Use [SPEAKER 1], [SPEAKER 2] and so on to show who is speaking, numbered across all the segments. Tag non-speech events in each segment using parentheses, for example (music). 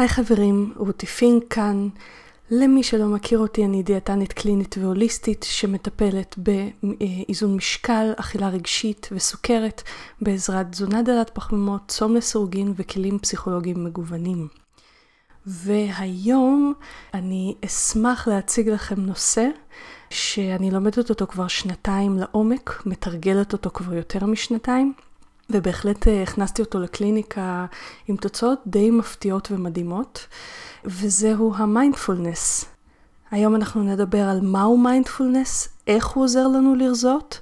[SPEAKER 1] היי חברים, רותי פינק כאן. למי שלא מכיר אותי, אני דיאטנית קלינית והוליסטית שמטפלת באיזון משקל, אכילה רגשית וסוכרת בעזרת תזונה דלת פחמימות, צום לסירוגין וכלים פסיכולוגיים מגוונים. והיום אני אשמח להציג לכם נושא שאני לומדת אותו כבר שנתיים לעומק, מתרגלת אותו כבר יותר משנתיים. ובהחלט אה, הכנסתי אותו לקליניקה עם תוצאות די מפתיעות ומדהימות, וזהו המיינדפולנס. היום אנחנו נדבר על מהו מיינדפולנס, איך הוא עוזר לנו לרזות,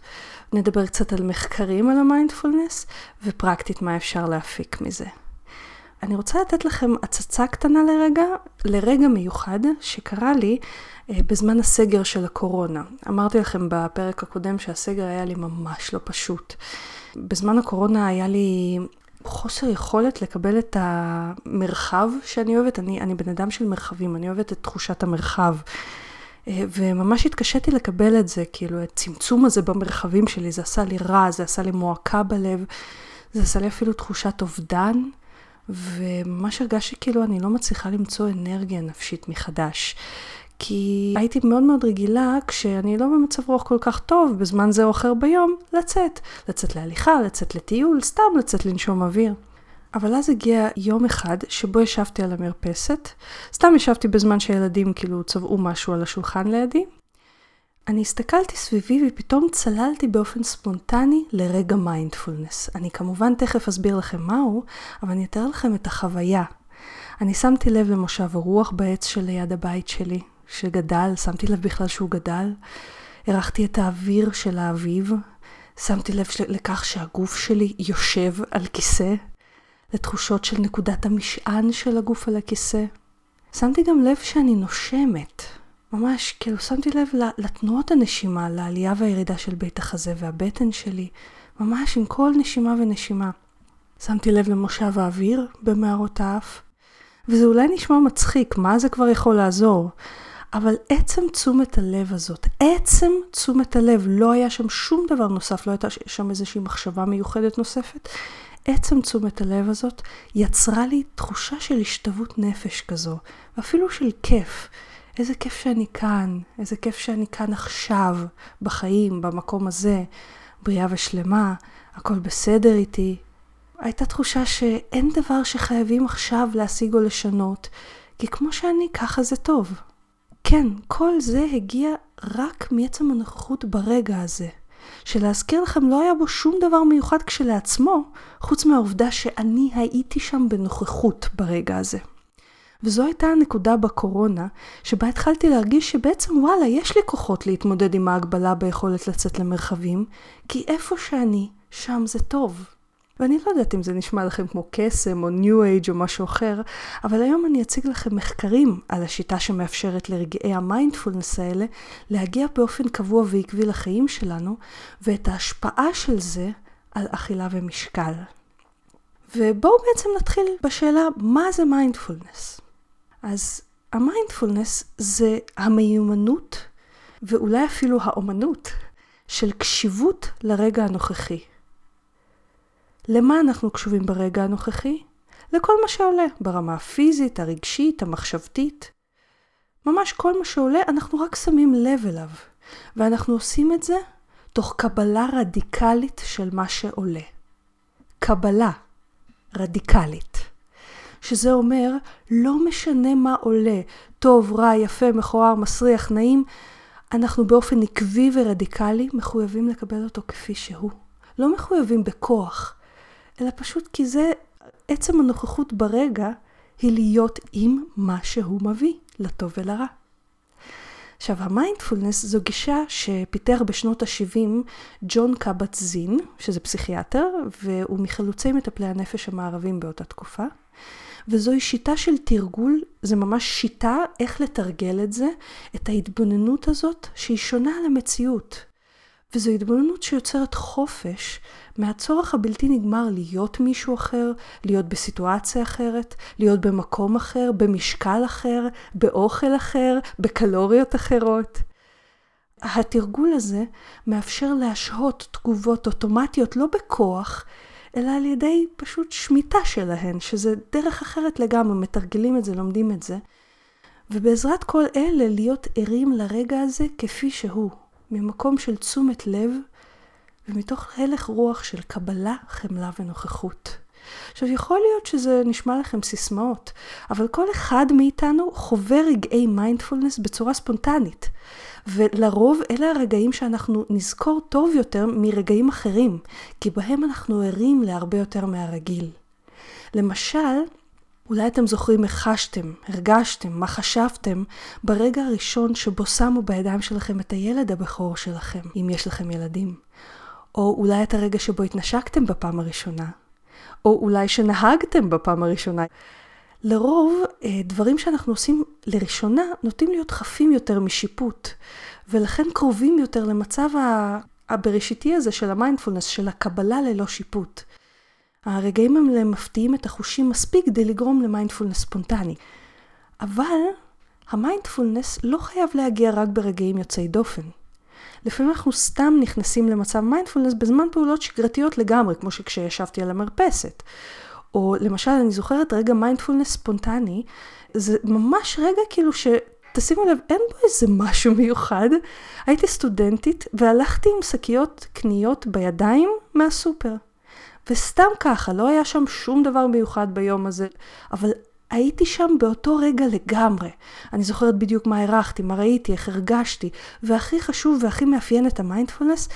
[SPEAKER 1] נדבר קצת על מחקרים על המיינדפולנס, ופרקטית מה אפשר להפיק מזה. אני רוצה לתת לכם הצצה קטנה לרגע, לרגע מיוחד שקרה לי אה, בזמן הסגר של הקורונה. אמרתי לכם בפרק הקודם שהסגר היה לי ממש לא פשוט. בזמן הקורונה היה לי חוסר יכולת לקבל את המרחב שאני אוהבת. אני, אני בן אדם של מרחבים, אני אוהבת את תחושת המרחב. אה, וממש התקשיתי לקבל את זה, כאילו, הצמצום הזה במרחבים שלי, זה עשה לי רע, זה עשה לי מועקה בלב, זה עשה לי אפילו תחושת אובדן, וממש הרגשתי כאילו אני לא מצליחה למצוא אנרגיה נפשית מחדש. כי הייתי מאוד מאוד רגילה, כשאני לא במצב רוח כל כך טוב, בזמן זה או אחר ביום, לצאת. לצאת להליכה, לצאת לטיול, סתם לצאת לנשום אוויר. אבל אז הגיע יום אחד שבו ישבתי על המרפסת, סתם ישבתי בזמן שהילדים כאילו צבעו משהו על השולחן לידי. אני הסתכלתי סביבי ופתאום צללתי באופן ספונטני לרגע מיינדפולנס. אני כמובן תכף אסביר לכם מהו, אבל אני אתאר לכם את החוויה. אני שמתי לב למושב הרוח בעץ שליד הבית שלי, שגדל, שמתי לב בכלל שהוא גדל. הרחתי את האוויר של האביב, שמתי לב לכך שהגוף שלי יושב על כיסא, לתחושות של נקודת המשען של הגוף על הכיסא. שמתי גם לב שאני נושמת, ממש כאילו שמתי לב לתנועות הנשימה, לעלייה והירידה של בית החזה והבטן שלי, ממש עם כל נשימה ונשימה. שמתי לב למושב האוויר במערות האף, וזה אולי נשמע מצחיק, מה זה כבר יכול לעזור? אבל עצם תשומת הלב הזאת, עצם תשומת הלב, לא היה שם שום דבר נוסף, לא הייתה שם איזושהי מחשבה מיוחדת נוספת. עצם תשומת הלב הזאת יצרה לי תחושה של השתוות נפש כזו, ואפילו של כיף. איזה כיף שאני כאן, איזה כיף שאני כאן עכשיו, בחיים, במקום הזה, בריאה ושלמה, הכל בסדר איתי. הייתה תחושה שאין דבר שחייבים עכשיו להשיג או לשנות, כי כמו שאני, ככה זה טוב. כן, כל זה הגיע רק מעצם הנוכחות ברגע הזה. שלהזכיר לכם לא היה בו שום דבר מיוחד כשלעצמו, חוץ מהעובדה שאני הייתי שם בנוכחות ברגע הזה. וזו הייתה הנקודה בקורונה, שבה התחלתי להרגיש שבעצם וואלה, יש לי כוחות להתמודד עם ההגבלה ביכולת לצאת למרחבים, כי איפה שאני, שם זה טוב. ואני לא יודעת אם זה נשמע לכם כמו קסם או ניו אייג' או משהו אחר, אבל היום אני אציג לכם מחקרים על השיטה שמאפשרת לרגעי המיינדפולנס האלה להגיע באופן קבוע ועקבי לחיים שלנו, ואת ההשפעה של זה על אכילה ומשקל. ובואו בעצם נתחיל בשאלה מה זה מיינדפולנס. אז המיינדפולנס זה המיומנות ואולי אפילו האומנות של קשיבות לרגע הנוכחי. למה אנחנו קשובים ברגע הנוכחי? לכל מה שעולה, ברמה הפיזית, הרגשית, המחשבתית. ממש כל מה שעולה, אנחנו רק שמים לב אליו. ואנחנו עושים את זה תוך קבלה רדיקלית של מה שעולה. קבלה רדיקלית. שזה אומר, לא משנה מה עולה, טוב, רע, יפה, מכוער, מסריח, נעים, אנחנו באופן עקבי ורדיקלי מחויבים לקבל אותו כפי שהוא. לא מחויבים בכוח, אלא פשוט כי זה עצם הנוכחות ברגע היא להיות עם מה שהוא מביא, לטוב ולרע. עכשיו, המיינדפולנס זו גישה שפיתח בשנות ה-70 ג'ון קאבט זין, שזה פסיכיאטר, והוא מחלוצי מטפלי הנפש המערבים באותה תקופה. וזוהי שיטה של תרגול, זה ממש שיטה איך לתרגל את זה, את ההתבוננות הזאת שהיא שונה על המציאות. וזו התבוננות שיוצרת חופש מהצורך הבלתי נגמר להיות מישהו אחר, להיות בסיטואציה אחרת, להיות במקום אחר, במשקל אחר, באוכל אחר, בקלוריות אחרות. התרגול הזה מאפשר להשהות תגובות אוטומטיות לא בכוח, אלא על ידי פשוט שמיטה שלהן, שזה דרך אחרת לגמרי, מתרגלים את זה, לומדים את זה. ובעזרת כל אלה להיות ערים לרגע הזה כפי שהוא, ממקום של תשומת לב ומתוך הלך רוח של קבלה, חמלה ונוכחות. עכשיו, יכול להיות שזה נשמע לכם סיסמאות, אבל כל אחד מאיתנו חווה רגעי מיינדפולנס בצורה ספונטנית. ולרוב אלה הרגעים שאנחנו נזכור טוב יותר מרגעים אחרים, כי בהם אנחנו ערים להרבה יותר מהרגיל. למשל, אולי אתם זוכרים איך חשתם, הרגשתם, מה חשבתם, ברגע הראשון שבו שמו בידיים שלכם את הילד הבכור שלכם, אם יש לכם ילדים. או אולי את הרגע שבו התנשקתם בפעם הראשונה. או אולי שנהגתם בפעם הראשונה. לרוב, אה, דברים שאנחנו עושים לראשונה נוטים להיות חפים יותר משיפוט, ולכן קרובים יותר למצב הבראשיתי הזה של המיינדפולנס, של הקבלה ללא שיפוט. הרגעים האלה מפתיעים את החושים מספיק כדי לגרום למיינדפולנס ספונטני. אבל המיינדפולנס לא חייב להגיע רק ברגעים יוצאי דופן. לפעמים אנחנו סתם נכנסים למצב מיינדפולנס בזמן פעולות שגרתיות לגמרי, כמו שכשישבתי על המרפסת. או למשל, אני זוכרת רגע מיינדפולנס ספונטני, זה ממש רגע כאילו ש... תשימו לב, אין בו איזה משהו מיוחד. הייתי סטודנטית והלכתי עם שקיות קניות בידיים מהסופר. וסתם ככה, לא היה שם שום דבר מיוחד ביום הזה, אבל הייתי שם באותו רגע לגמרי. אני זוכרת בדיוק מה הרחתי, מה ראיתי, איך הרגשתי, והכי חשוב והכי מאפיין את המיינדפולנס,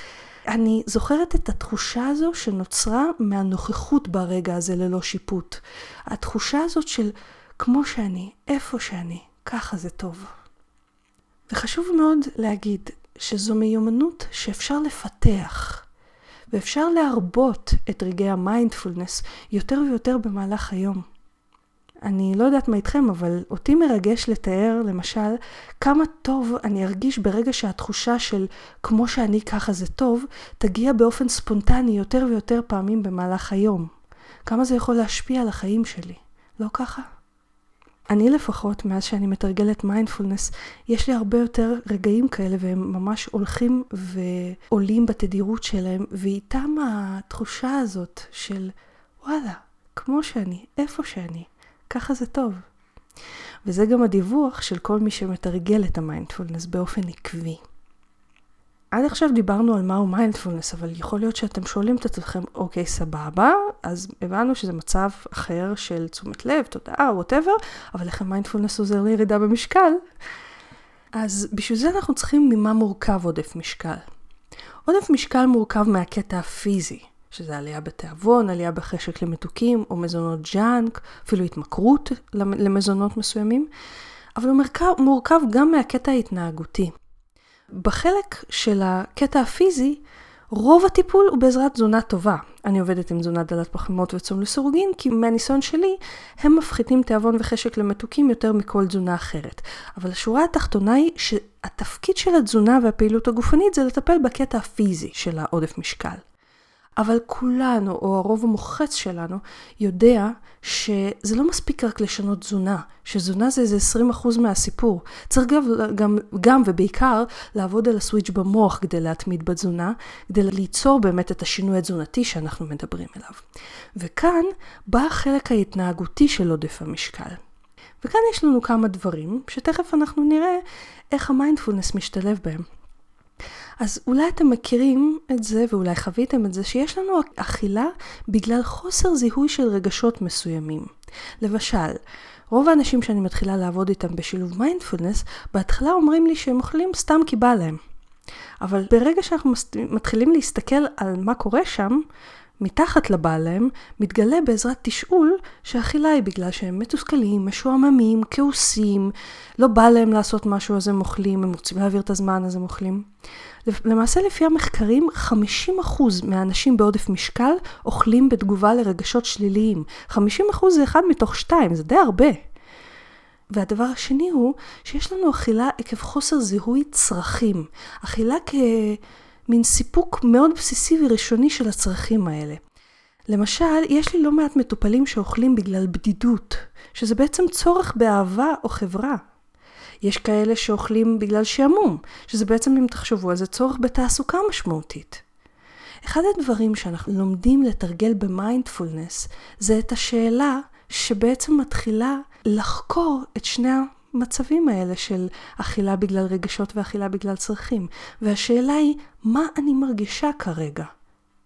[SPEAKER 1] אני זוכרת את התחושה הזו שנוצרה מהנוכחות ברגע הזה ללא שיפוט. התחושה הזאת של כמו שאני, איפה שאני, ככה זה טוב. וחשוב מאוד להגיד שזו מיומנות שאפשר לפתח, ואפשר להרבות את רגעי המיינדפולנס יותר ויותר במהלך היום. אני לא יודעת מה איתכם, אבל אותי מרגש לתאר, למשל, כמה טוב אני ארגיש ברגע שהתחושה של כמו שאני ככה זה טוב, תגיע באופן ספונטני יותר ויותר פעמים במהלך היום. כמה זה יכול להשפיע על החיים שלי, לא ככה? אני לפחות, מאז שאני מתרגלת מיינדפולנס, יש לי הרבה יותר רגעים כאלה, והם ממש הולכים ועולים בתדירות שלהם, ואיתם התחושה הזאת של וואלה, כמו שאני, איפה שאני. ככה זה טוב. וזה גם הדיווח של כל מי שמתרגל את המיינדפולנס באופן עקבי. עד עכשיו דיברנו על מהו מיינדפולנס, אבל יכול להיות שאתם שואלים את עצמכם, אוקיי, סבבה, אז הבנו שזה מצב אחר של תשומת לב, תודעה, whatever, אבל איך המיינדפולנס עוזר לירידה במשקל? אז בשביל זה אנחנו צריכים ממה מורכב עודף משקל. עודף משקל מורכב מהקטע הפיזי. שזה עלייה בתיאבון, עלייה בחשק למתוקים או מזונות ג'אנק, אפילו התמכרות למזונות מסוימים, אבל הוא מורכב, מורכב גם מהקטע ההתנהגותי. בחלק של הקטע הפיזי, רוב הטיפול הוא בעזרת תזונה טובה. אני עובדת עם תזונה דלת פחמימות וצום לסירוגין, כי מהניסיון שלי, הם מפחיתים תיאבון וחשק למתוקים יותר מכל תזונה אחרת. אבל השורה התחתונה היא שהתפקיד של התזונה והפעילות הגופנית זה לטפל בקטע הפיזי של העודף משקל. אבל כולנו, או הרוב המוחץ שלנו, יודע שזה לא מספיק רק לשנות תזונה, שתזונה זה איזה 20% מהסיפור. צריך גם, גם, גם ובעיקר לעבוד על הסוויץ' במוח כדי להתמיד בתזונה, כדי ליצור באמת את השינוי התזונתי שאנחנו מדברים אליו. וכאן בא החלק ההתנהגותי של עודף המשקל. וכאן יש לנו כמה דברים, שתכף אנחנו נראה איך המיינדפולנס משתלב בהם. אז אולי אתם מכירים את זה ואולי חוויתם את זה שיש לנו אכילה בגלל חוסר זיהוי של רגשות מסוימים. למשל, רוב האנשים שאני מתחילה לעבוד איתם בשילוב מיינדפולנס, בהתחלה אומרים לי שהם אוכלים סתם כי בא להם. אבל ברגע שאנחנו מתחילים להסתכל על מה קורה שם, מתחת לבא להם, מתגלה בעזרת תשאול שהאכילה היא בגלל שהם מתוסכלים, משועממים, כעוסים, לא בא להם לעשות משהו אז הם אוכלים, הם רוצים להעביר את הזמן אז הם אוכלים. למעשה לפי המחקרים, 50% מהאנשים בעודף משקל אוכלים בתגובה לרגשות שליליים. 50% זה אחד מתוך שתיים, זה די הרבה. והדבר השני הוא שיש לנו אכילה עקב חוסר זיהוי צרכים. אכילה כמין סיפוק מאוד בסיסי וראשוני של הצרכים האלה. למשל, יש לי לא מעט מטופלים שאוכלים בגלל בדידות, שזה בעצם צורך באהבה או חברה. יש כאלה שאוכלים בגלל שעמום, שזה בעצם, אם תחשבו על זה, צורך בתעסוקה משמעותית. אחד הדברים שאנחנו לומדים לתרגל במיינדפולנס, זה את השאלה שבעצם מתחילה לחקור את שני המצבים האלה של אכילה בגלל רגשות ואכילה בגלל צרכים. והשאלה היא, מה אני מרגישה כרגע?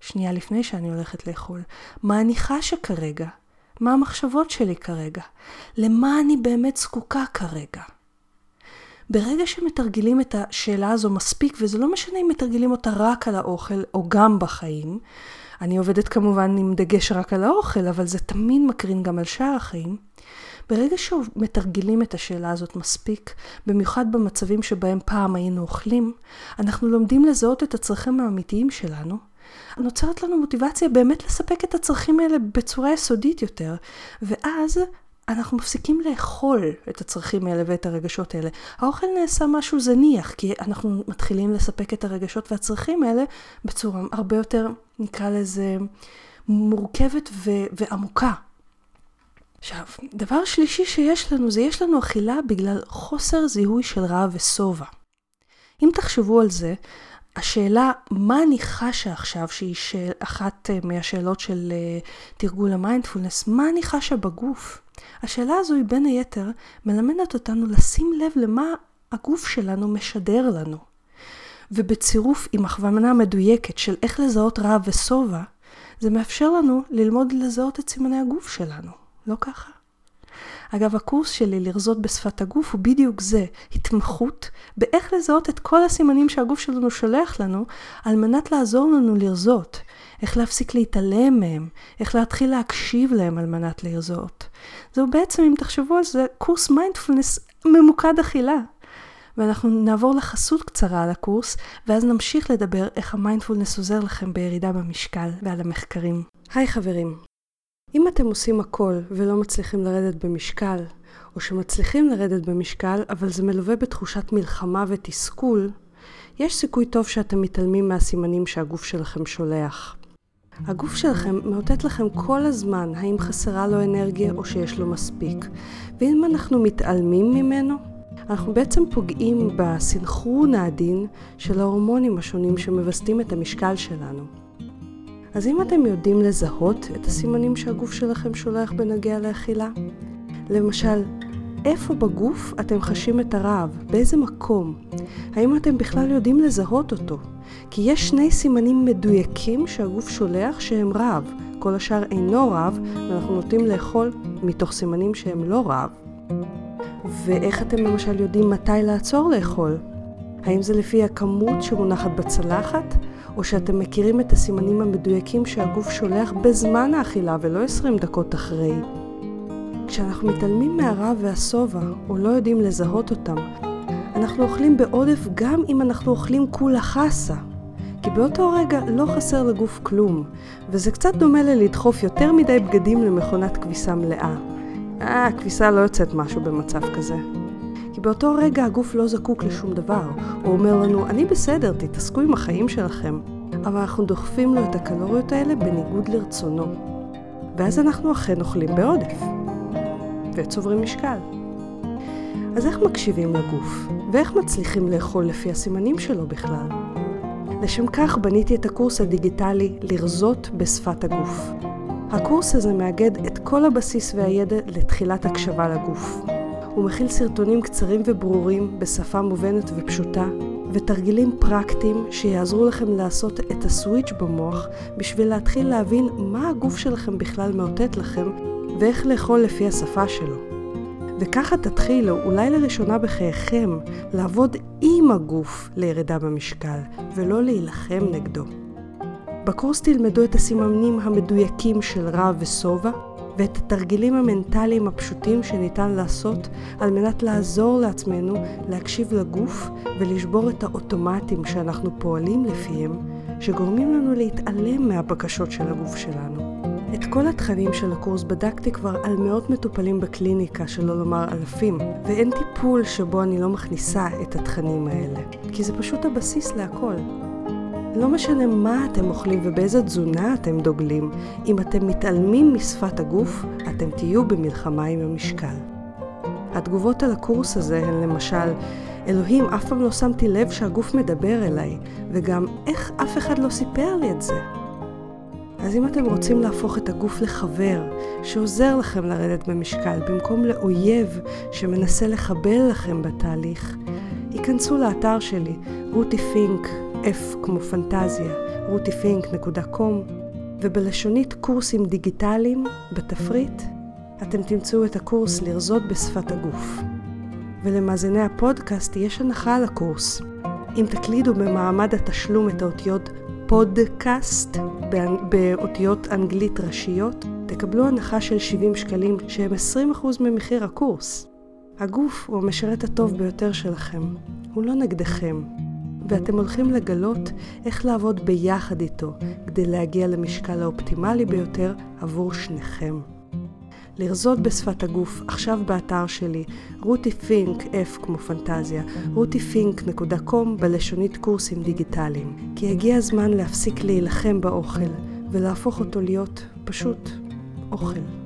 [SPEAKER 1] שנייה לפני שאני הולכת לאכול. מה אני חשה כרגע? מה המחשבות שלי כרגע? למה אני באמת זקוקה כרגע? ברגע שמתרגלים את השאלה הזו מספיק, וזה לא משנה אם מתרגלים אותה רק על האוכל או גם בחיים, אני עובדת כמובן עם דגש רק על האוכל, אבל זה תמיד מקרין גם על שאר החיים. ברגע שמתרגלים את השאלה הזאת מספיק, במיוחד במצבים שבהם פעם היינו אוכלים, אנחנו לומדים לזהות את הצרכים האמיתיים שלנו. נוצרת לנו מוטיבציה באמת לספק את הצרכים האלה בצורה יסודית יותר, ואז אנחנו מפסיקים לאכול את הצרכים האלה ואת הרגשות האלה. האוכל נעשה משהו זניח, כי אנחנו מתחילים לספק את הרגשות והצרכים האלה בצורה הרבה יותר, נקרא לזה, מורכבת ו- ועמוקה. עכשיו, דבר שלישי שיש לנו זה יש לנו אכילה בגלל חוסר זיהוי של רעב ושובע. אם תחשבו על זה, השאלה מה אני חשה עכשיו, שהיא שאל, אחת אה, מהשאלות של uh, תרגול המיינדפולנס, מה אני חשה בגוף? השאלה הזו היא בין היתר מלמדת אותנו לשים לב למה הגוף שלנו משדר לנו. ובצירוף עם הכוונה מדויקת של איך לזהות רעב ושובע, זה מאפשר לנו ללמוד לזהות את סימני הגוף שלנו. לא ככה? אגב, הקורס שלי לרזות בשפת הגוף הוא בדיוק זה, התמחות באיך לזהות את כל הסימנים שהגוף שלנו שולח לנו, על מנת לעזור לנו לרזות. איך להפסיק להתעלם מהם, איך להתחיל להקשיב להם על מנת לרזות. זהו בעצם, אם תחשבו על זה, קורס מיינדפולנס ממוקד אכילה. ואנחנו נעבור לחסות קצרה על הקורס, ואז נמשיך לדבר איך המיינדפולנס עוזר לכם בירידה במשקל ועל המחקרים. היי חברים, אם אתם עושים הכל ולא מצליחים לרדת במשקל, או שמצליחים לרדת במשקל, אבל זה מלווה בתחושת מלחמה ותסכול, יש סיכוי טוב שאתם מתעלמים מהסימנים שהגוף שלכם שולח. הגוף שלכם מאותת לכם כל הזמן האם חסרה לו אנרגיה או שיש לו מספיק. ואם אנחנו מתעלמים ממנו, אנחנו בעצם פוגעים בסנכרון העדין של ההורמונים השונים שמווסתים את המשקל שלנו. אז אם אתם יודעים לזהות את הסימנים שהגוף שלכם שולח בנגיע לאכילה, למשל, איפה בגוף אתם חשים את הרעב? באיזה מקום? האם אתם בכלל יודעים לזהות אותו? כי יש שני סימנים מדויקים שהגוף שולח שהם רעב. כל השאר אינו רעב, ואנחנו נוטים לאכול מתוך סימנים שהם לא רעב. ואיך אתם למשל יודעים מתי לעצור לאכול? האם זה לפי הכמות שמונחת בצלחת? או שאתם מכירים את הסימנים המדויקים שהגוף שולח בזמן האכילה ולא 20 דקות אחרי. כשאנחנו מתעלמים מהרעב והשובע, או לא יודעים לזהות אותם, אנחנו אוכלים בעודף גם אם אנחנו אוכלים כולה חסה. כי באותו רגע לא חסר לגוף כלום, וזה קצת דומה ללדחוף יותר מדי בגדים למכונת כביסה מלאה. אה, הכביסה לא יוצאת משהו במצב כזה. כי באותו רגע הגוף לא זקוק לשום דבר. הוא אומר לנו, אני בסדר, תתעסקו עם החיים שלכם. אבל אנחנו דוחפים לו את הקלוריות האלה בניגוד לרצונו. ואז אנחנו אכן אוכלים בעודף. וצוברים משקל. אז איך מקשיבים לגוף? ואיך מצליחים לאכול לפי הסימנים שלו בכלל? לשם כך בניתי את הקורס הדיגיטלי לרזות בשפת הגוף. הקורס הזה מאגד את כל הבסיס והידע לתחילת הקשבה לגוף. הוא מכיל סרטונים קצרים וברורים בשפה מובנת ופשוטה, ותרגילים פרקטיים שיעזרו לכם לעשות את הסוויץ' במוח בשביל להתחיל להבין מה הגוף שלכם בכלל מאותת לכם ואיך לאכול לפי השפה שלו. וככה תתחילו, אולי לראשונה בחייכם, לעבוד עם הגוף לירידה במשקל, ולא להילחם נגדו. בקורס תלמדו את הסימנים המדויקים של רע ושובע, ואת התרגילים המנטליים הפשוטים שניתן לעשות על מנת לעזור לעצמנו להקשיב לגוף ולשבור את האוטומטים שאנחנו פועלים לפיהם, שגורמים לנו להתעלם מהבקשות של הגוף שלנו. את כל התכנים של הקורס בדקתי כבר על מאות מטופלים בקליניקה, שלא לומר אלפים, ואין טיפול שבו אני לא מכניסה את התכנים האלה, כי זה פשוט הבסיס להכל. לא משנה מה אתם אוכלים ובאיזה תזונה אתם דוגלים, אם אתם מתעלמים משפת הגוף, אתם תהיו במלחמה עם המשקל. התגובות על הקורס הזה הן למשל, אלוהים, אף פעם לא שמתי לב שהגוף מדבר אליי, וגם איך אף אחד לא סיפר לי את זה. אז אם אתם רוצים להפוך את הגוף לחבר שעוזר לכם לרדת במשקל במקום לאויב שמנסה לחבל לכם בתהליך, היכנסו לאתר שלי, רותי פינק, F כמו פנטזיה, rutifink.com, ובלשונית קורסים דיגיטליים, בתפריט, אתם תמצאו את הקורס לרזות בשפת הגוף. ולמאזיני הפודקאסט יש הנחה על הקורס. אם תקלידו במעמד התשלום את האותיות פודקאסט באותיות אנגלית ראשיות, תקבלו הנחה של 70 שקלים שהם 20% ממחיר הקורס. הגוף הוא המשרת הטוב ביותר שלכם, הוא לא נגדכם, ואתם הולכים לגלות איך לעבוד ביחד איתו כדי להגיע למשקל האופטימלי ביותר עבור שניכם. לרזות בשפת הגוף, עכשיו באתר שלי, רותי פינק, F כמו פנטזיה, rutifink.com בלשונית קורסים דיגיטליים. כי הגיע הזמן להפסיק להילחם באוכל, ולהפוך אותו להיות פשוט אוכל.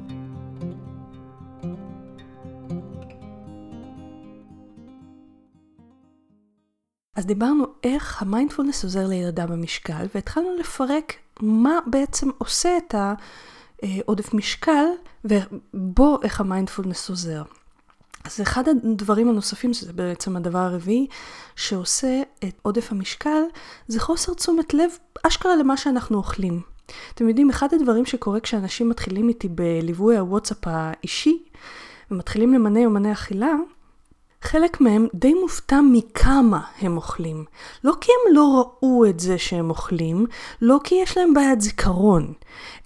[SPEAKER 1] אז דיברנו איך המיינדפולנס עוזר לירידה במשקל, והתחלנו לפרק מה בעצם עושה את העודף משקל, ובו איך המיינדפולנס עוזר. אז אחד הדברים הנוספים, שזה בעצם הדבר הרביעי, שעושה את עודף המשקל, זה חוסר תשומת לב אשכרה למה שאנחנו אוכלים. אתם יודעים, אחד הדברים שקורה כשאנשים מתחילים איתי בליווי הוואטסאפ האישי, ומתחילים למנה יומני אכילה, חלק מהם די מופתע מכמה הם אוכלים. לא כי הם לא ראו את זה שהם אוכלים, לא כי יש להם בעיית זיכרון,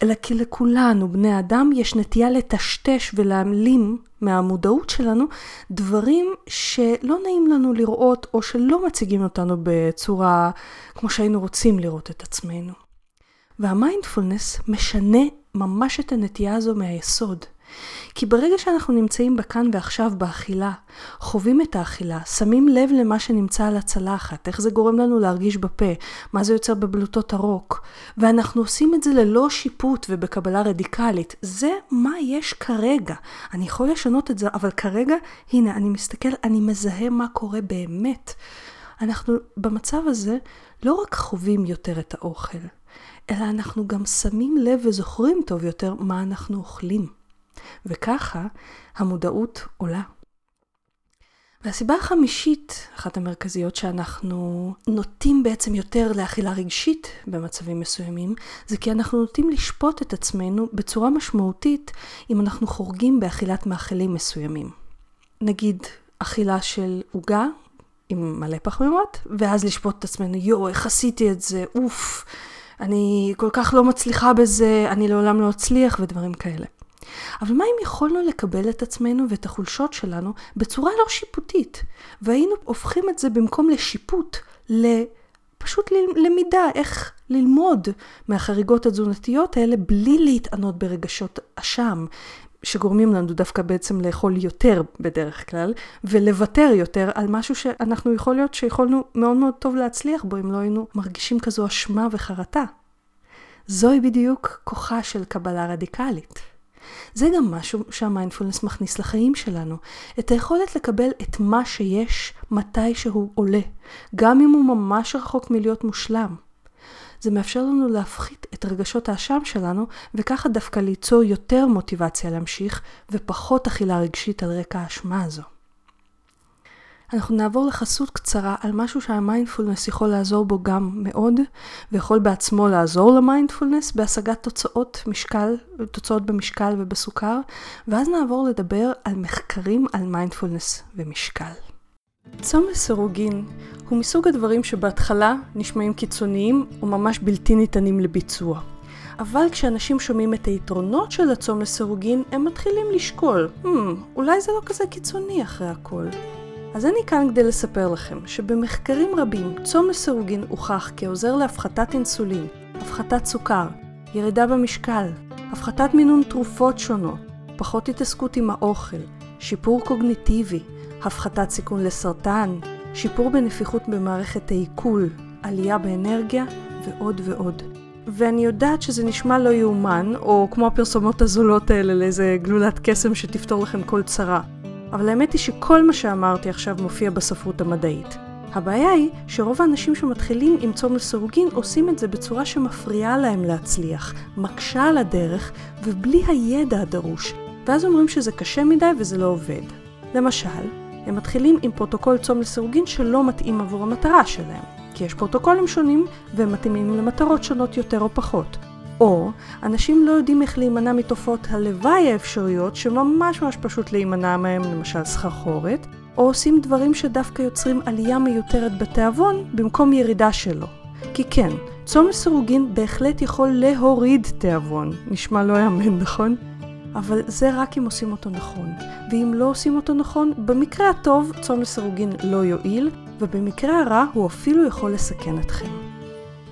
[SPEAKER 1] אלא כי לכולנו, בני אדם, יש נטייה לטשטש ולהעלים מהמודעות שלנו דברים שלא נעים לנו לראות או שלא מציגים אותנו בצורה כמו שהיינו רוצים לראות את עצמנו. והמיינדפולנס משנה ממש את הנטייה הזו מהיסוד. כי ברגע שאנחנו נמצאים בכאן ועכשיו באכילה, חווים את האכילה, שמים לב למה שנמצא על הצלחת, איך זה גורם לנו להרגיש בפה, מה זה יוצר בבלוטות הרוק, ואנחנו עושים את זה ללא שיפוט ובקבלה רדיקלית. זה מה יש כרגע. אני יכול לשנות את זה, אבל כרגע, הנה, אני מסתכל, אני מזהה מה קורה באמת. אנחנו במצב הזה לא רק חווים יותר את האוכל, אלא אנחנו גם שמים לב וזוכרים טוב יותר מה אנחנו אוכלים. וככה המודעות עולה. והסיבה החמישית, אחת המרכזיות שאנחנו נוטים בעצם יותר לאכילה רגשית במצבים מסוימים, זה כי אנחנו נוטים לשפוט את עצמנו בצורה משמעותית אם אנחנו חורגים באכילת מאכלים מסוימים. נגיד אכילה של עוגה עם מלא פחמימות, ואז לשפוט את עצמנו, יואו, איך עשיתי את זה, אוף, אני כל כך לא מצליחה בזה, אני לעולם לא אצליח ודברים כאלה. אבל מה אם יכולנו לקבל את עצמנו ואת החולשות שלנו בצורה לא שיפוטית, והיינו הופכים את זה במקום לשיפוט, לפשוט למידה, איך ללמוד מהחריגות התזונתיות האלה בלי להתענות ברגשות אשם, שגורמים לנו דווקא בעצם לאכול יותר בדרך כלל, ולוותר יותר על משהו שאנחנו יכול להיות שיכולנו מאוד מאוד טוב להצליח בו אם לא היינו מרגישים כזו אשמה וחרטה. זוהי בדיוק כוחה של קבלה רדיקלית. זה גם משהו שהמיינדפולנס מכניס לחיים שלנו. את היכולת לקבל את מה שיש מתי שהוא עולה, גם אם הוא ממש רחוק מלהיות מושלם. זה מאפשר לנו להפחית את רגשות האשם שלנו, וככה דווקא ליצור יותר מוטיבציה להמשיך, ופחות אכילה רגשית על רקע האשמה הזו. אנחנו נעבור לחסות קצרה על משהו שהמיינדפולנס יכול לעזור בו גם מאוד, ויכול בעצמו לעזור למיינדפולנס בהשגת תוצאות משקל, תוצאות במשקל ובסוכר, ואז נעבור לדבר על מחקרים על מיינדפולנס ומשקל. צום לסירוגין הוא מסוג הדברים שבהתחלה נשמעים קיצוניים וממש בלתי ניתנים לביצוע. אבל כשאנשים שומעים את היתרונות של הצום לסירוגין, הם מתחילים לשקול, hmm, אולי זה לא כזה קיצוני אחרי הכל. אז אני כאן כדי לספר לכם שבמחקרים רבים צום לסירוגין הוכח כעוזר להפחתת אינסולין, הפחתת סוכר, ירידה במשקל, הפחתת מינון תרופות שונות, פחות התעסקות עם האוכל, שיפור קוגניטיבי, הפחתת סיכון לסרטן, שיפור בנפיחות במערכת העיכול, עלייה באנרגיה ועוד ועוד. ואני יודעת שזה נשמע לא יאומן, או כמו הפרסומות הזולות האלה לאיזה גלולת קסם שתפתור לכם כל צרה. אבל האמת היא שכל מה שאמרתי עכשיו מופיע בספרות המדעית. הבעיה היא שרוב האנשים שמתחילים עם צום לסירוגין עושים את זה בצורה שמפריעה להם להצליח, מקשה על הדרך ובלי הידע הדרוש, ואז אומרים שזה קשה מדי וזה לא עובד. למשל, הם מתחילים עם פרוטוקול צום לסירוגין שלא מתאים עבור המטרה שלהם, כי יש פרוטוקולים שונים והם מתאימים למטרות שונות יותר או פחות. או אנשים לא יודעים איך להימנע מתופעות הלוואי האפשריות שממש ממש פשוט להימנע מהם, למשל סחרחורת, או עושים דברים שדווקא יוצרים עלייה מיותרת בתיאבון במקום ירידה שלו. כי כן, צום לסירוגין בהחלט יכול להוריד תיאבון. נשמע לא יאמן, נכון? אבל זה רק אם עושים אותו נכון. ואם לא עושים אותו נכון, במקרה הטוב צום לסירוגין לא יועיל, ובמקרה הרע הוא אפילו יכול לסכן אתכם.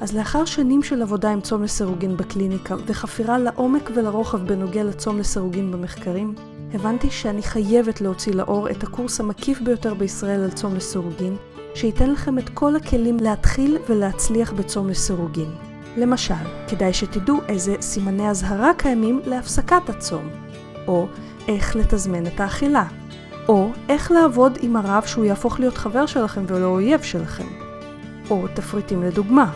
[SPEAKER 1] אז לאחר שנים של עבודה עם צום לסירוגין בקליניקה וחפירה לעומק ולרוחב בנוגע לצום לסירוגין במחקרים, הבנתי שאני חייבת להוציא לאור את הקורס המקיף ביותר בישראל על צום לסירוגין, שייתן לכם את כל הכלים להתחיל ולהצליח בצום לסירוגין. למשל, כדאי שתדעו איזה סימני אזהרה קיימים להפסקת הצום, או איך לתזמן את האכילה, או איך לעבוד עם הרב שהוא יהפוך להיות חבר שלכם ולא אויב שלכם, או תפריטים לדוגמה,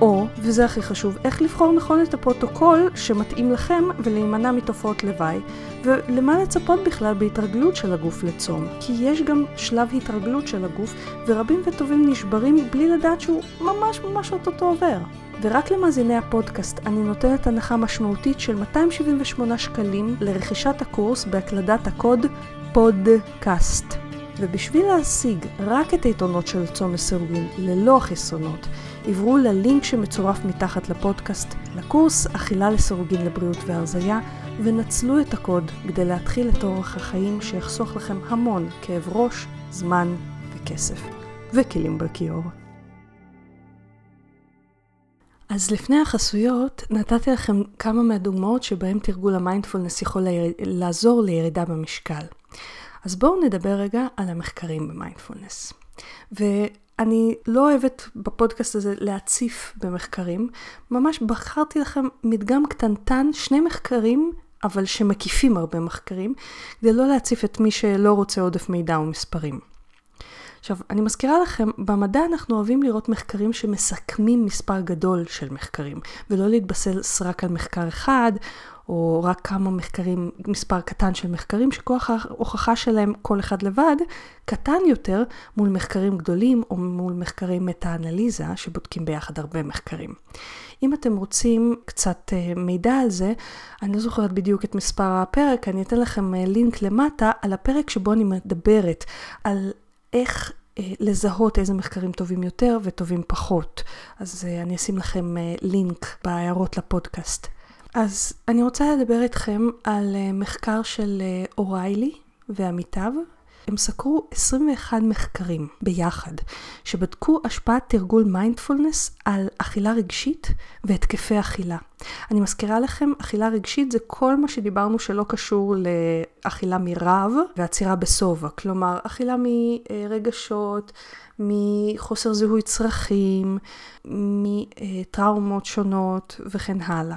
[SPEAKER 1] או, וזה הכי חשוב, איך לבחור נכון את הפרוטוקול שמתאים לכם ולהימנע מתופעות לוואי, ולמה לצפות בכלל בהתרגלות של הגוף לצום. כי יש גם שלב התרגלות של הגוף, ורבים וטובים נשברים בלי לדעת שהוא ממש ממש אוטוטו עובר. ורק למאזיני הפודקאסט אני נותנת הנחה משמעותית של 278 שקלים לרכישת הקורס בהקלדת הקוד פודקאסט. ובשביל להשיג רק את היתרונות של צום לסירוגין ללא החסרונות, עברו ללינק שמצורף מתחת לפודקאסט לקורס אכילה לסירוגין לבריאות והרזייה, ונצלו את הקוד כדי להתחיל את אורח החיים שיחסוך לכם המון כאב ראש, זמן וכסף. וכלים בכיור. אז לפני החסויות, נתתי לכם כמה מהדוגמאות שבהם תרגול המיינדפולנס יכול לעזור לירידה במשקל. אז בואו נדבר רגע על המחקרים במיינדפולנס. ואני לא אוהבת בפודקאסט הזה להציף במחקרים, ממש בחרתי לכם מדגם קטנטן, שני מחקרים, אבל שמקיפים הרבה מחקרים, כדי לא להציף את מי שלא רוצה עודף מידע ומספרים. עכשיו, אני מזכירה לכם, במדע אנחנו אוהבים לראות מחקרים שמסכמים מספר גדול של מחקרים, ולא להתבסס רק על מחקר אחד, או רק כמה מחקרים, מספר קטן של מחקרים, שכוח ההוכחה שלהם, כל אחד לבד, קטן יותר מול מחקרים גדולים, או מול מחקרי מטה-אנליזה, שבודקים ביחד הרבה מחקרים. אם אתם רוצים קצת אה, מידע על זה, אני לא זוכרת בדיוק את מספר הפרק, אני אתן לכם אה, לינק למטה על הפרק שבו אני מדברת על איך אה, לזהות איזה מחקרים טובים יותר וטובים פחות. אז אני אשים לכם לינק בהערות לפודקאסט. אז אני רוצה לדבר איתכם על מחקר של אוריילי ועמיתיו. הם סקרו 21 מחקרים ביחד, שבדקו השפעת תרגול מיינדפולנס על אכילה רגשית והתקפי אכילה. אני מזכירה לכם, אכילה רגשית זה כל מה שדיברנו שלא קשור לאכילה מרב ועצירה בשובע. כלומר, אכילה מרגשות, מחוסר זיהוי צרכים, מטראומות שונות וכן הלאה.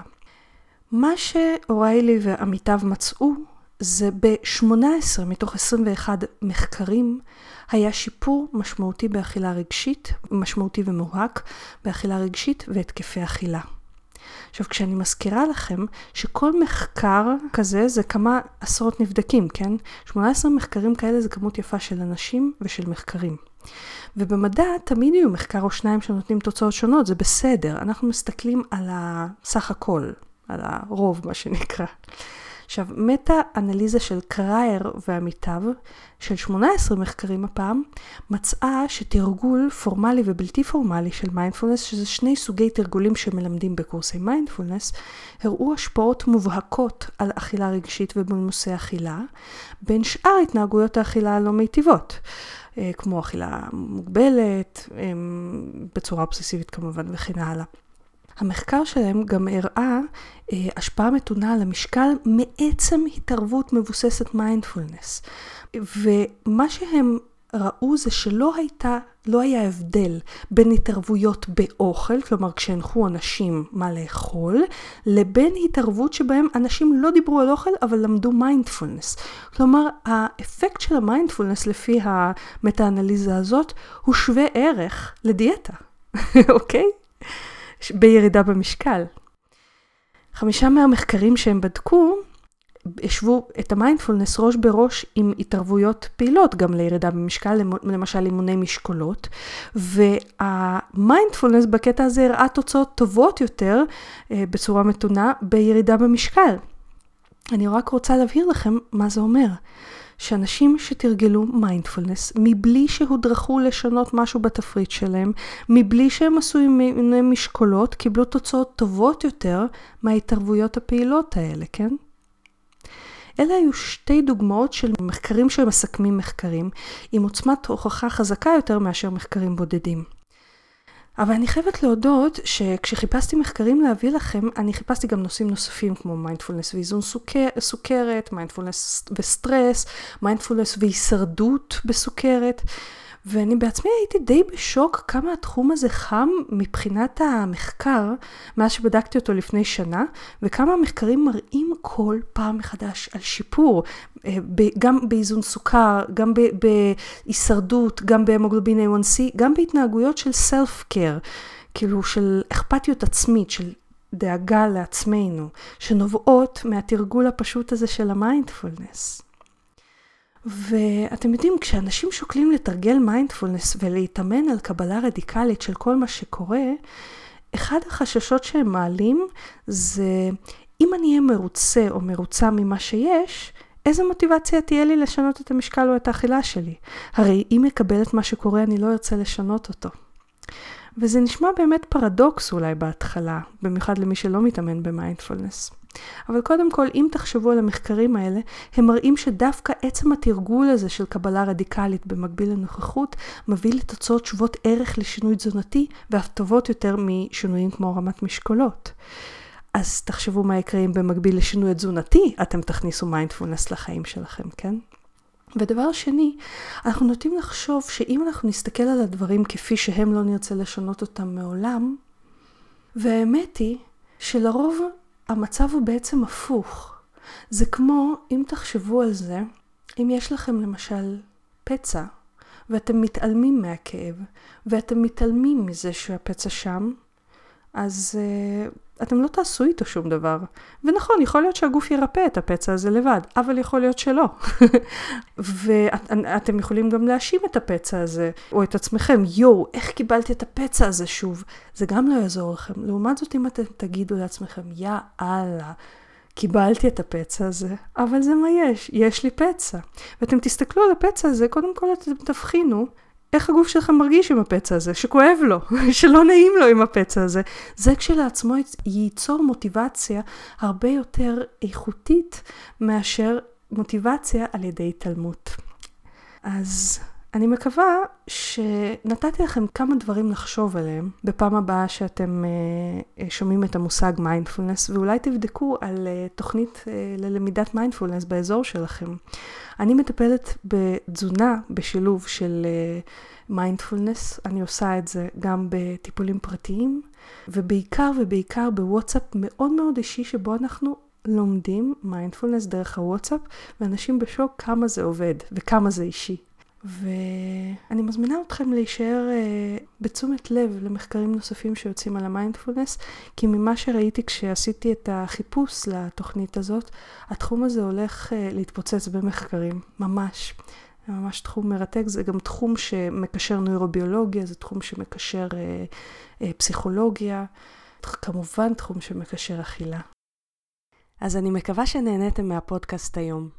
[SPEAKER 1] מה שאוריילי ועמיתיו מצאו זה ב-18 מתוך 21 מחקרים היה שיפור משמעותי באכילה רגשית, משמעותי ומובהק באכילה רגשית והתקפי אכילה. עכשיו, כשאני מזכירה לכם שכל מחקר כזה זה כמה עשרות נבדקים, כן? 18 מחקרים כאלה זה כמות יפה של אנשים ושל מחקרים. ובמדע תמיד יהיו מחקר או שניים שנותנים תוצאות שונות, זה בסדר. אנחנו מסתכלים על הסך הכל, על הרוב, מה שנקרא. עכשיו, מטה-אנליזה של קרייר ועמיתיו, של 18 מחקרים הפעם, מצאה שתרגול פורמלי ובלתי פורמלי של מיינדפולנס, שזה שני סוגי תרגולים שמלמדים בקורסי מיינדפולנס, הראו השפעות מובהקות על אכילה רגשית ובולמוסי אכילה, בין שאר התנהגויות האכילה הלא מיטיבות. אה, כמו אכילה מוגבלת, אה, בצורה אובססיבית כמובן וכן הלאה. המחקר שלהם גם הראה אה, השפעה מתונה על המשקל מעצם התערבות מבוססת מיינדפולנס. ומה שהם ראו זה שלא הייתה, לא היה הבדל בין התערבויות באוכל, כלומר כשהנחו אנשים מה לאכול, לבין התערבות שבהם אנשים לא דיברו על אוכל אבל למדו מיינדפולנס. כלומר האפקט של המיינדפולנס לפי המטה-אנליזה הזאת הוא שווה ערך לדיאטה, (laughs) אוקיי? בירידה במשקל. חמישה מהמחקרים שהם בדקו השוו את המיינדפולנס ראש בראש עם התערבויות פעילות גם לירידה במשקל, למשל אימוני משקולות, והמיינדפולנס בקטע הזה הראה תוצאות טובות יותר אה, בצורה מתונה בירידה במשקל. אני רק רוצה להבהיר לכם מה זה אומר. שאנשים שתרגלו מיינדפולנס מבלי שהודרכו לשנות משהו בתפריט שלהם, מבלי שהם עשו אימוני משקולות, קיבלו תוצאות טובות יותר מההתערבויות הפעילות האלה, כן? אלה היו שתי דוגמאות של מחקרים שמסכמים מחקרים, עם עוצמת הוכחה חזקה יותר מאשר מחקרים בודדים. אבל אני חייבת להודות שכשחיפשתי מחקרים להביא לכם, אני חיפשתי גם נושאים נוספים כמו מיינדפולנס ואיזון סוכר, סוכרת, מיינדפולנס וסטרס, מיינדפולנס והישרדות בסוכרת. ואני בעצמי הייתי די בשוק כמה התחום הזה חם מבחינת המחקר, מאז שבדקתי אותו לפני שנה, וכמה המחקרים מראים כל פעם מחדש על שיפור, אה, גם באיזון סוכר, גם בהישרדות, גם בהמוגלובין A1C, גם בהתנהגויות של self care, כאילו של אכפתיות עצמית, של דאגה לעצמנו, שנובעות מהתרגול הפשוט הזה של המיינדפולנס. ואתם יודעים, כשאנשים שוקלים לתרגל מיינדפולנס ולהתאמן על קבלה רדיקלית של כל מה שקורה, אחד החששות שהם מעלים זה אם אני אהיה מרוצה או מרוצה ממה שיש, איזה מוטיבציה תהיה לי לשנות את המשקל או את האכילה שלי? הרי אם אקבל את מה שקורה, אני לא ארצה לשנות אותו. וזה נשמע באמת פרדוקס אולי בהתחלה, במיוחד למי שלא מתאמן במיינדפולנס. אבל קודם כל, אם תחשבו על המחקרים האלה, הם מראים שדווקא עצם התרגול הזה של קבלה רדיקלית במקביל לנוכחות, מביא לתוצאות שוות ערך לשינוי תזונתי, ואף טובות יותר משינויים כמו רמת משקולות. אז תחשבו מה יקרה אם במקביל לשינוי תזונתי, אתם תכניסו מיינדפולנס לחיים שלכם, כן? ודבר שני, אנחנו נוטים לחשוב שאם אנחנו נסתכל על הדברים כפי שהם לא נרצה לשנות אותם מעולם, והאמת היא שלרוב המצב הוא בעצם הפוך. זה כמו, אם תחשבו על זה, אם יש לכם למשל פצע, ואתם מתעלמים מהכאב, ואתם מתעלמים מזה שהפצע שם, אז uh, אתם לא תעשו איתו שום דבר. ונכון, יכול להיות שהגוף ירפא את הפצע הזה לבד, אבל יכול להיות שלא. (laughs) ואתם יכולים גם להאשים את הפצע הזה, או את עצמכם, יואו, איך קיבלתי את הפצע הזה שוב? זה גם לא יעזור לכם. לעומת זאת, אם אתם תגידו לעצמכם, יא אללה, קיבלתי את הפצע הזה, אבל זה מה יש, יש לי פצע. ואתם תסתכלו על הפצע הזה, קודם כל אתם תבחינו איך הגוף שלך מרגיש עם הפצע הזה, שכואב לו, (laughs) שלא נעים לו עם הפצע הזה. זה כשלעצמו ייצור מוטיבציה הרבה יותר איכותית מאשר מוטיבציה על ידי התעלמות. אז אני מקווה שנתתי לכם כמה דברים לחשוב עליהם בפעם הבאה שאתם uh, שומעים את המושג מיינדפולנס, ואולי תבדקו על uh, תוכנית ללמידת מיינדפולנס באזור שלכם. אני מטפלת בתזונה בשילוב של מיינדפולנס, אני עושה את זה גם בטיפולים פרטיים, ובעיקר ובעיקר בוואטסאפ מאוד מאוד אישי שבו אנחנו לומדים מיינדפולנס דרך הוואטסאפ, ואנשים בשוק כמה זה עובד וכמה זה אישי. ואני מזמינה אתכם להישאר אה, בתשומת לב למחקרים נוספים שיוצאים על המיינדפולנס, כי ממה שראיתי כשעשיתי את החיפוש לתוכנית הזאת, התחום הזה הולך uh, להתפוצץ במחקרים, ממש. זה ממש תחום מרתק, זה גם תחום שמקשר נוירוביולוגיה, זה תחום שמקשר uh, uh, פסיכולוגיה, כמובן תחום שמקשר אכילה. אז אני מקווה שנהניתם מהפודקאסט היום.